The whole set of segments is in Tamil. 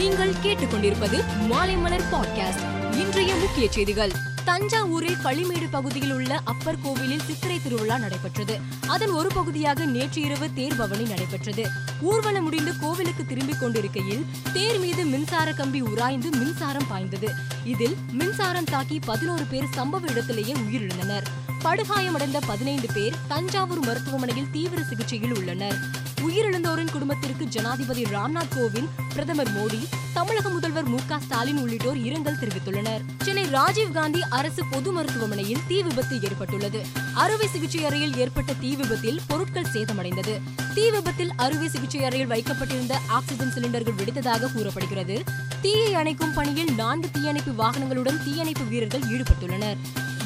நீங்கள் கேட்டுக்கொண்டிருப்பது மாலை மலர் பாட்காஸ்ட். இன்றைய முக்கிய செய்திகள். தஞ்சாவூரில் களிமேடு பகுதியில் உள்ள அப்பர் கோவிலில் சித்திரை திருவிழா நடைபெற்றது. அதன் ஒரு பகுதியாக நேற்று இரவு தேர் பவனி நடைபெற்றது. ஊர்வலம் முடிந்து கோவிலுக்கு திரும்பிக் கொண்டிருக்கையில் தேர் மீது மின்சார கம்பி உராய்ந்து மின்சாரம் பாய்ந்தது. இதில் மின்சாரம் தாக்கி பதினோரு பேர் சம்பவ இடத்திலேயே உயிரிழந்தனர். படுகாயமடைந்த பதினைந்து பேர் தஞ்சாவூர் மருத்துவமனையில் தீவிர சிகிச்சையில் உள்ளனர். உயிரிழந்த ஜனாதிபதி ராம்நாத் கோவிந்த் பிரதமர் மோடி தமிழக முதல்வர் மு க ஸ்டாலின் உள்ளிட்டோர் இரங்கல் தெரிவித்துள்ளனர். சென்னை ராஜீவ்காந்தி அரசு பொது மருத்துவமனையில் தீ விபத்து ஏற்பட்டுள்ளது. அறுவை சிகிச்சை அறையில் ஏற்பட்ட தீ விபத்தில் பொருட்கள் சேதமடைந்தது. தீ விபத்தில் அறுவை சிகிச்சை அறையில் வைக்கப்பட்டிருந்த ஆக்சிஜன் சிலிண்டர்கள் வெடித்ததாக கூறப்படுகிறது. தீயை அணைக்கும் பணியில் நான்கு தீயணைப்பு வாகனங்களுடன் தீயணைப்பு வீரர்கள் ஈடுபட்டுள்ளனர்.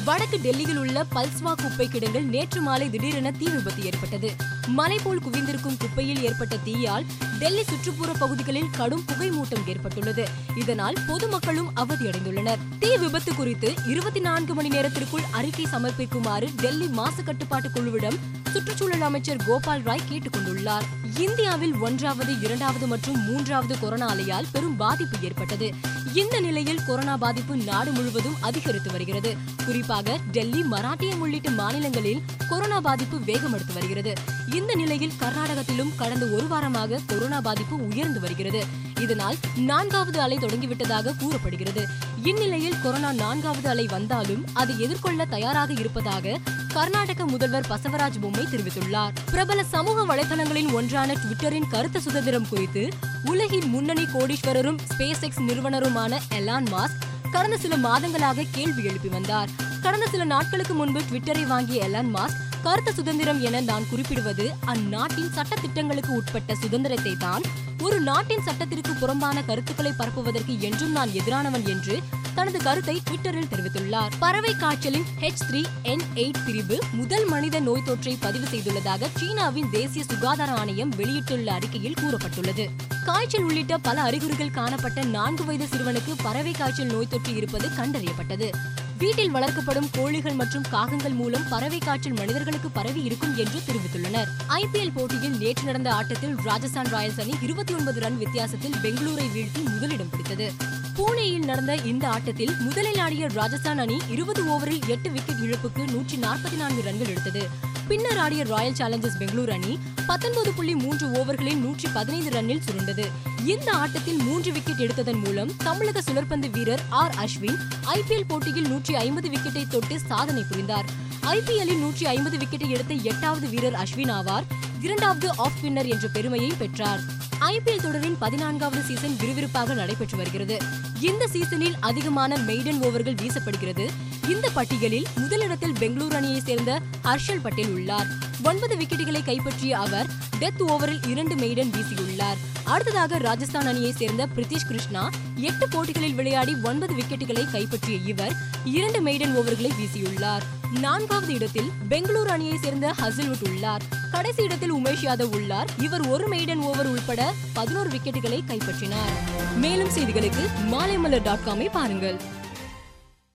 வடக்கு டெல்லியில் உள்ள பல்ஸ்வா குப்பை கிடங்கில் நேற்று மாலை திடீரென தீ விபத்து ஏற்பட்டது. மலை போல் குவிந்திருக்கும் குப்பையில் ஏற்பட்ட தீயால் டெல்லி சுற்றுப்புற பகுதிகளில் கடும் புகை மூட்டம் ஏற்பட்டுள்ளது. இதனால் பொதுமக்களும் அவதியடைந்துள்ளனர். தீ விபத்து குறித்து இருபத்தி நான்கு மணி நேரத்திற்குள் அறிக்கை சமர்ப்பிக்குமாறு டெல்லி மாசு கட்டுப்பாட்டு குழுவிடம் சுற்றுச்சூழல் அமைச்சர் கோபால் ராய் கேட்டுக் கொண்டுள்ளார் இந்தியாவில் ஒன்றாவது இரண்டாவது மற்றும் மூன்றாவது கொரோனா அலையால் பெரும் பாதிப்பு ஏற்பட்டது. இந்த நிலையில் கொரோனா பாதிப்பு நாடு முழுவதும் அதிகரித்து வருகிறது. குறிப்பாக டெல்லி மராட்டியம் உள்ளிட்ட மாநிலங்களில் கொரோனா பாதிப்பு வேகமெடுத்து வருகிறது. இந்த நிலையில் கர்நாடகத்திலும் கடந்த ஒரு வாரமாக கொரோனா பாதிப்பு உயர்ந்து வருகிறது. இதனால் நான்காவது அலை தொடங்கிவிட்டதாக கூறப்படுகிறது. இந்நிலையில் கொரோனா நான்காவது அலை வந்தாலும் அதை எதிர்கொள்ள தயாராக இருப்பதாக கர்நாடக முதல்வர் பசவராஜ் பொம்மை தெரிவித்துள்ளார். பிரபல சமூக வலைதளங்களின் ஒன்றான ட்விட்டரின் கருத்து சுதந்திரம் குறித்து உலகின் முன்னணி கோடீஸ்வரரும் ஸ்பேஸ் எக்ஸ் நிறுவனருமான எலான் மாஸ்க் கடந்த சில மாதங்களாக கேள்வி எழுப்பி வந்தார். கடந்த சில நாட்களுக்கு முன்பு ட்விட்டரை வாங்கிய எலான் மாஸ்க் கருத்து சுதந்திரம் என நான் குறிப்பிடுவது அந்நாட்டின் சட்ட திட்டங்களுக்கு உட்பட்ட சுதந்திரத்தை தான். ஒரு நாட்டின் சட்டத்திற்கு புறம்பான கருத்துக்களை பரப்புவதற்கு என்றும் நான் எதிரானவன் என்று தனது கருத்தை ட்விட்டரில் தெரிவித்துள்ளார். பறவை காய்ச்சலின் ஹெச் த்ரீ என் எயிட் பிரிவு முதல் மனித நோய் தொற்றை பதிவு செய்துள்ளதாக சீனாவின் தேசிய சுகாதார ஆணையம் வெளியிட்டுள்ள அறிக்கையில் கூறப்பட்டுள்ளது. காய்ச்சல் உள்ளிட்ட பல அறிகுறிகள் காணப்பட்ட நான்கு வயது சிறுவனுக்கு பறவை காய்ச்சல் நோய் தொற்று இருப்பது கண்டறியப்பட்டது. வீட்டில் வளர்க்கப்படும் கோழிகள் மற்றும் காகங்கள் மூலம் பறவை காய்ச்சல் மனிதர்களுக்கு பரவி இருக்கும் என்று தெரிவித்துள்ளனர். ஐபிஎல் போட்டியில் நேற்று நடந்த ஆட்டத்தில் ராஜஸ்தான் ராயல்ஸ் அணி இருபத்தி ஒன்பது ரன் வித்தியாசத்தில் பெங்களூரை வீழ்த்தி முதலிடம் பிடித்தது. பூனேயில் நடந்த இந்த ஆட்டத்தில் முதலில் ஆடிய ராஜஸ்தான் அணி இருபது ஓவரில் எட்டு விக்கெட் இழப்புக்கு நூற்றி நாற்பத்தி நான்கு ரன்கள் எடுத்தது. பின்னர் ஆடிய ராயல் சேலஞ்சர்ஸ் பெங்களூர் அணி பத்தொன்பது புள்ளி மூன்று ஓவர்களில் நூற்றி பதினைந்து ரன்னில் சுருண்டது. இந்த ஆட்டத்தில் மூன்று விக்கெட் எடுத்ததன் மூலம் தமிழக சுழற்பந்து வீரர் ஆர் அஸ்வின் ஐபிஎல் போட்டியில் நூற்றி ஐம்பது விக்கெட்டை தொட்டு சாதனை புரிந்தார். ஐபிஎல்லில் நூற்றி ஐம்பது விக்கெட்டை எடுத்த எட்டாவது வீரர் அஸ்வின் ஆவார். இரண்டாவது ஆஃப் ஸ்பின்னர் என்ற பெருமையை பெற்றார். ஐபிஎல் தொடரின் பதினான்காவது சீசன் விறுவிறுப்பாக நடைபெற்று வருகிறது. இந்த சீசனில் அதிகமான மெய்டன் ஓவர்கள் வீசப்படுகிறது. இந்த பட்டியலில் முதலிடத்தில் பெங்களூரு அணியை சேர்ந்த ஹர்ஷல் பட்டேல் உள்ளார். ஒன்பது விக்கெட்டுகளை கைப்பற்றிய அவர் டெத் ஓவரில் இரண்டு மெய்டன் வீசியுள்ளார். அடுத்ததாக ராஜஸ்தான் அணியை சேர்ந்த பிரித்திஷ் கிருஷ்ணா எட்டு போட்டிகளில் விளையாடி ஒன்பது விக்கெட்டுகளை கைப்பற்றிய இவர் இரண்டு மெய்டன் ஓவர்களை வீசியுள்ளார். நான்காவது இடத்தில் பெங்களூரு அணியை சேர்ந்த ஹசில்வுட் உள்ளார். கடைசி இடத்தில் உமேஷ் யாதவ் உள்ளார். இவர் ஒரு மெய்டன் ஓவர் உள்பட பதினோரு விக்கெட்டுகளை கைப்பற்றினார். மேலும் செய்திகளுக்கு மாலைமலர் டாட் காமை பாருங்கள்.